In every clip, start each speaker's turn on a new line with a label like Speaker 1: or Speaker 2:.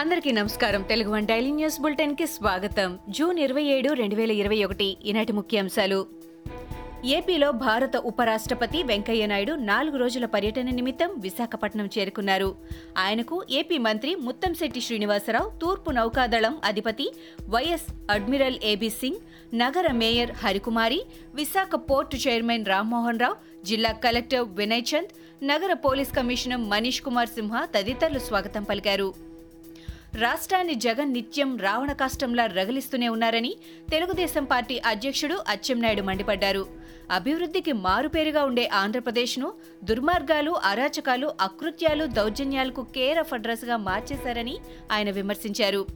Speaker 1: అందరికీ నమస్కారం. Telugu one daily news బులెటిన్కి స్వాగతం. జూన్ ఇరవై ఏడు రెండు వేల ఇరవై ఒకటి. ఈనాటి ముఖ్యాంశాలు. ఏపీలో భారత ఉపరాష్ట్రపతి వెంకయ్య నాయుడు నాలుగు రోజుల పర్యటన నిమిత్తం విశాఖపట్నం చేరుకున్నారు. ఆయనకు ఏపీ మంత్రి ముత్తంశెట్టి శ్రీనివాసరావు తూర్పు నౌకాదళం అధిపతి వైఎస్ అడ్మిరల్ ఏబీ సింగ్ నగర mayor Harikumari Visakha port chairman Rammohan Rao జిల్లా కలెక్టర్ వినయ్ చంద్ నగర పోలీస్ కమిషనర్ మనీష్ కుమార్ సింహ తదితరులు స్వాగతం పలికారు. రాష్ట్రాన్ని జగన్ నిత్యం రావణ కాష్టంలా రగిలిస్తూనే ఉన్నారని తెలుగుదేశం పార్టీ అధ్యక్షుడు అచ్చెన్నాయుడు మండిపడ్డారు. అభివృద్ధికి మారుపేరుగా ఉండే ఆంధ్రప్రదేశ్ను దుర్మార్గాలు అరాచకాలు అకృత్యాలు దౌర్జన్యాలకు కేర్ ఆఫ్ అడ్రస్గా మార్చేశారని ఆయన విమర్శించారు.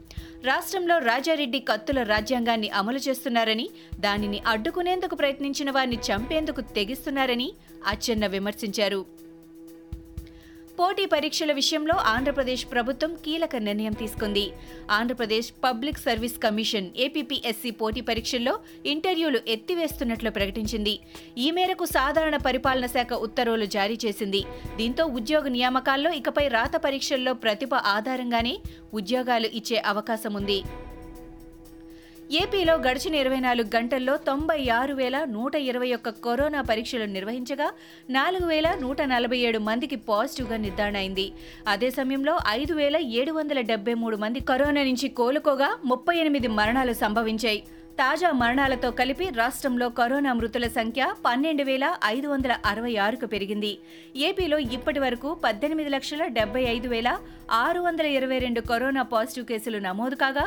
Speaker 1: రాష్ట్రంలో రాజారెడ్డి కత్తుల రాజ్యాంగాన్ని అమలు చేస్తున్నారని దానిని అడ్డుకునేందుకు ప్రయత్నించిన వారిని చంపేందుకు తెగిస్తున్నారని అచ్చెన్న విమర్శించారు. పోటీ పరీక్షల విషయంలో ఆంధ్రప్రదేశ్ ప్రభుత్వం కీలక నిర్ణయం తీసుకుంది. Andhra Pradesh public service commission APPSC పోటీ పరీక్షల్లో ఇంటర్వ్యూలు ఎత్తివేస్తున్నట్లు ప్రకటించింది. ఈ మేరకు సాధారణ పరిపాలన శాఖ ఉత్తర్వులు జారీ చేసింది. దీంతో ఉద్యోగ నియామకాల్లో ఇకపై రాత పరీక్షల్లో ప్రతిభ ఆధారంగానే ఉద్యోగాలు ఇచ్చే అవకాశం ఉంది. ఏపీలో గడిచిన ఇరవై నాలుగు గంటల్లో తొంభై ఆరు వేల నూట ఇరవై ఒక్క కరోనా పరీక్షలు నిర్వహించగా నాలుగు వేల నూట నలభై ఏడు మందికి పాజిటివ్గా నిర్ధారణ అయింది అదే సమయంలో ఐదు వేల ఏడు వందల డెబ్బై మూడు మంది కరోనా నుంచి కోలుకోగా ముప్పై ఎనిమిది మరణాలు సంభవించాయి. తాజా మరణాలతో కలిపి రాష్ట్రంలో కరోనా మృతుల సంఖ్య పన్నెండు వేల ఐదు వందల అరవై ఆరుకు పెరిగింది. ఏపీలో ఇప్పటి వరకు పద్దెనిమిది లక్షల డెబ్బై ఐదు వేల ఆరు వందల ఇరవై రెండు కరోనా పాజిటివ్ కేసులు నమోదు కాగా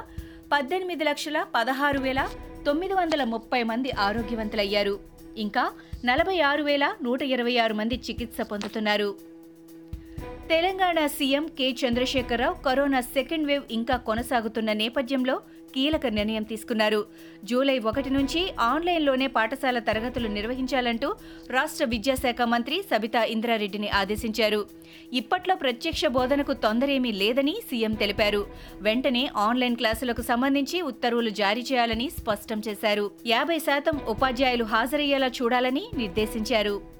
Speaker 1: పద్దెనిమిది లక్షల పదహారు వేల తొమ్మిది వందల ముప్పై మంది ఆరోగ్యవంతులయ్యారు. ఇంకా నలభై ఆరు వేల నూట ఇరవై ఆరు మంది చికిత్స పొందుతున్నారు. Telangana CM K Chandrashekar Rao corona second wave ఇంకా కొనసాగుతున్న నేపథ్యంలో కీలక నిర్ణయం తీసుకున్నారు. జూలై ఒకటి నుంచి ఆన్లైన్లోనే పాఠశాల తరగతులు నిర్వహించాలంటూ రాష్ట్ర విద్యాశాఖ మంత్రి సబితా ఇంద్రారెడ్డిని ఆదేశించారు. ఇప్పట్లో ప్రత్యక్ష బోధనకు తొందరేమీ లేదని సీఎం తెలిపారు. వెంటనే ఆన్లైన్ క్లాసులకు సంబంధించి ఉత్తర్వులు జారీ చేయాలని స్పష్టం చేశారు. యాభై శాతం ఉపాధ్యాయులు హాజరయ్యేలా చూడాలని నిర్దేశించారు.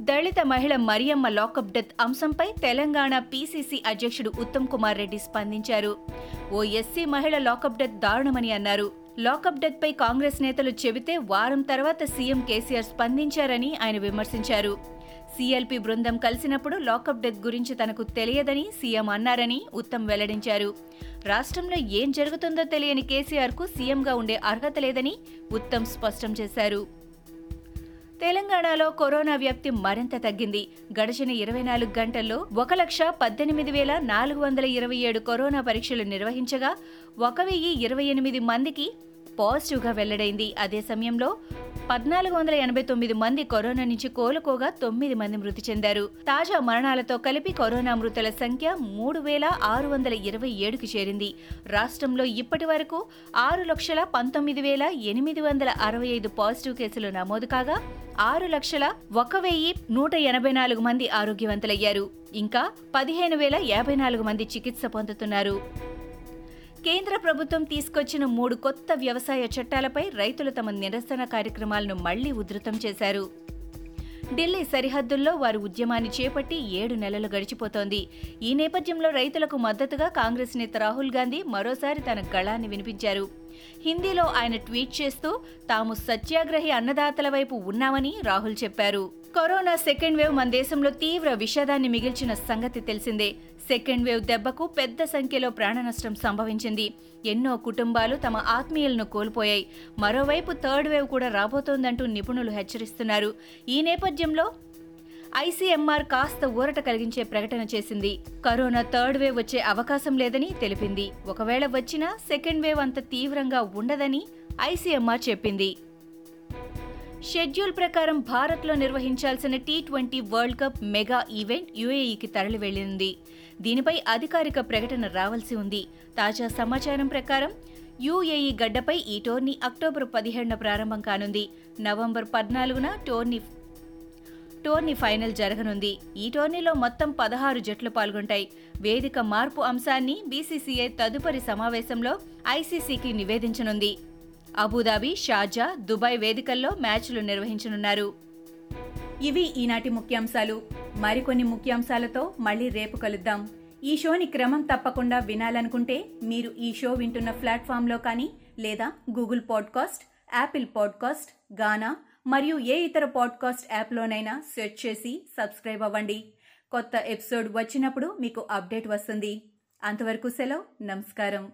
Speaker 1: దళిత మహిళ మరియమ్మ లాకప్ డెత్ అంశంపై తెలంగాణ పీసీసీ అధ్యక్షుడు ఉత్తమ్ కుమార్ రెడ్డి స్పందించారు. ఓ ఎస్సీ మహిళ లాకప్ డెత్ దారుణమని అన్నారు. లాకప్ డెత్ పై కాంగ్రెస్ నేతలు చెబితే వారం తర్వాత సీఎం కేసీఆర్ స్పందించారని ఆయన విమర్శించారు. సీఎల్పీ బృందం కలిసినప్పుడు లాకప్ డెత్ గురించి తనకు తెలియదని సీఎం అన్నారని ఉత్తమ్ వెల్లడించారు. రాష్ట్రంలో ఏం జరుగుతుందో తెలియని కేసీఆర్కు సీఎంగా ఉండే అర్హత లేదని ఉత్తమ్ స్పష్టం చేశారు. తెలంగాణలో కరోనా వ్యాప్తి మరింత తగ్గింది. గడిచిన ఇరవై నాలుగు గంటల్లో ఒక లక్ష పద్దెనిమిది వేల నాలుగు వందల ఇరవై ఏడు కరోనా పరీక్షలు నిర్వహించగా ఒక వెయ్యి ఇరవై ఎనిమిది మందికి పాజిటివ్గా వెల్లడైంది. అదే సమయంలో పద్నాలుగు వందల ఎనభై తొమ్మిది మంది కరోనా నుంచి కోలుకోగా తొమ్మిది మంది మృతి చెందారు. తాజా మరణాలతో కలిపి కరోనా మృతుల సంఖ్య మూడు వేల ఆరు వందల ఇరవై ఏడుకి చేరింది. రాష్ట్రంలో ఇప్పటి వరకు ఆరు లక్షల పంతొమ్మిది వేల ఎనిమిది వందల అరవై ఐదు పాజిటివ్ కేసులు నమోదు కాగా ఆరు లక్షల ఒక వెయ్యి నూట ఎనభై నాలుగు మంది ఆరోగ్యవంతులయ్యారు. ఇంకా పదిహేను వేల యాభై నాలుగు మంది చికిత్స పొందుతున్నారు. కేంద్ర ప్రభుత్వం తీసుకొచ్చిన మూడు కొత్త వ్యవసాయ చట్టాలపై రైతులు తమ నిరసన కార్యక్రమాలను మళ్ళీ ఉధృతం చేశారు. ఢిల్లీ సరిహద్దుల్లో వారు ఉద్యమాన్ని చేపట్టి ఏడు నెలలు గడిచిపోతోంది. ఈ నేపథ్యంలో రైతులకు మద్దతుగా కాంగ్రెస్ నేత రాహుల్ గాంధీ మరోసారి తన గళాన్ని వినిపించారు. హిందీలో ఆయన ట్వీట్ చేస్తూ తాము సత్యాగ్రహి అన్నదాతల వైపు ఉన్నామని రాహుల్ చెప్పారు. కరోనా సెకండ్ వేవ్ మన దేశంలో తీవ్ర విషాదాన్ని మిగిల్చిన సంగతి తెలిసిందే. సెకండ్ వేవ్ దెబ్బకు పెద్ద సంఖ్యలో ప్రాణ నష్టం సంభవించింది. ఎన్నో కుటుంబాలు తమ ఆత్మీయులను కోల్పోయాయి. మరోవైపు థర్డ్ వేవ్ కూడా రాబోతోందంటూ నిపుణులు హెచ్చరిస్తున్నారు. ఈ నేపథ్యంలో ఐసీఎంఆర్ కాస్త ఊరట కలిగించే ప్రకటన చేసింది. కరోనా థర్డ్ వేవ్ వచ్చే అవకాశం లేదని తెలిపింది. ఒకవేళ వచ్చినా సెకండ్ వేవ్ అంత తీవ్రంగా ఉండదని ఐసీఎంఆర్ చెప్పింది. షెడ్యూల్ ప్రకారం భారత్లో నిర్వహించాల్సిన T twenty world cup mega event యుఏఈకి తరలి వెళ్ళింది దీనిపై అధికారిక ప్రకటన రావాల్సి ఉంది. తాజా సమాచారం ప్రకారం యుఏఈ గడ్డపై ఈ టోర్నీ అక్టోబర్ పదిహేడున ప్రారంభం కానుంది. నవంబర్ పద్నాలుగున టోర్నీ టోర్నీ ఫైనల్ జరగనుంది. ఈ టోర్నీలో మొత్తం పదహారు జట్లు పాల్గొంటాయి. వేదిక మార్పు అంశాన్ని బీసీసీఐ తదుపరి సమావేశంలో ఐసీసీకి నివేదించనుంది. అబుదాబి షార్జా దుబాయ్ వేదికల్లో మ్యాచ్లు నిర్వహించనున్నారు. ఇవి ఈనాటి ముఖ్యాంశాలు. మరికొన్ని ముఖ్యాంశాలతో మళ్ళీ రేపు కలుద్దాం. ఈ షోని క్రమం తప్పకుండా వినాలనుకుంటే మీరు ఈ షో వింటున్న ప్లాట్ఫామ్లో కానీ లేదా Google podcast Apple podcast Gaana మరియు ఏ ఇతర పాడ్కాస్ట్ యాప్లోనైనా సెర్చ్ చేసి సబ్స్క్రైబ్ అవ్వండి. కొత్త ఎపిసోడ్ వచ్చినప్పుడు మీకు అప్డేట్ వస్తుంది. అంతవరకు సెలవు. నమస్కారం.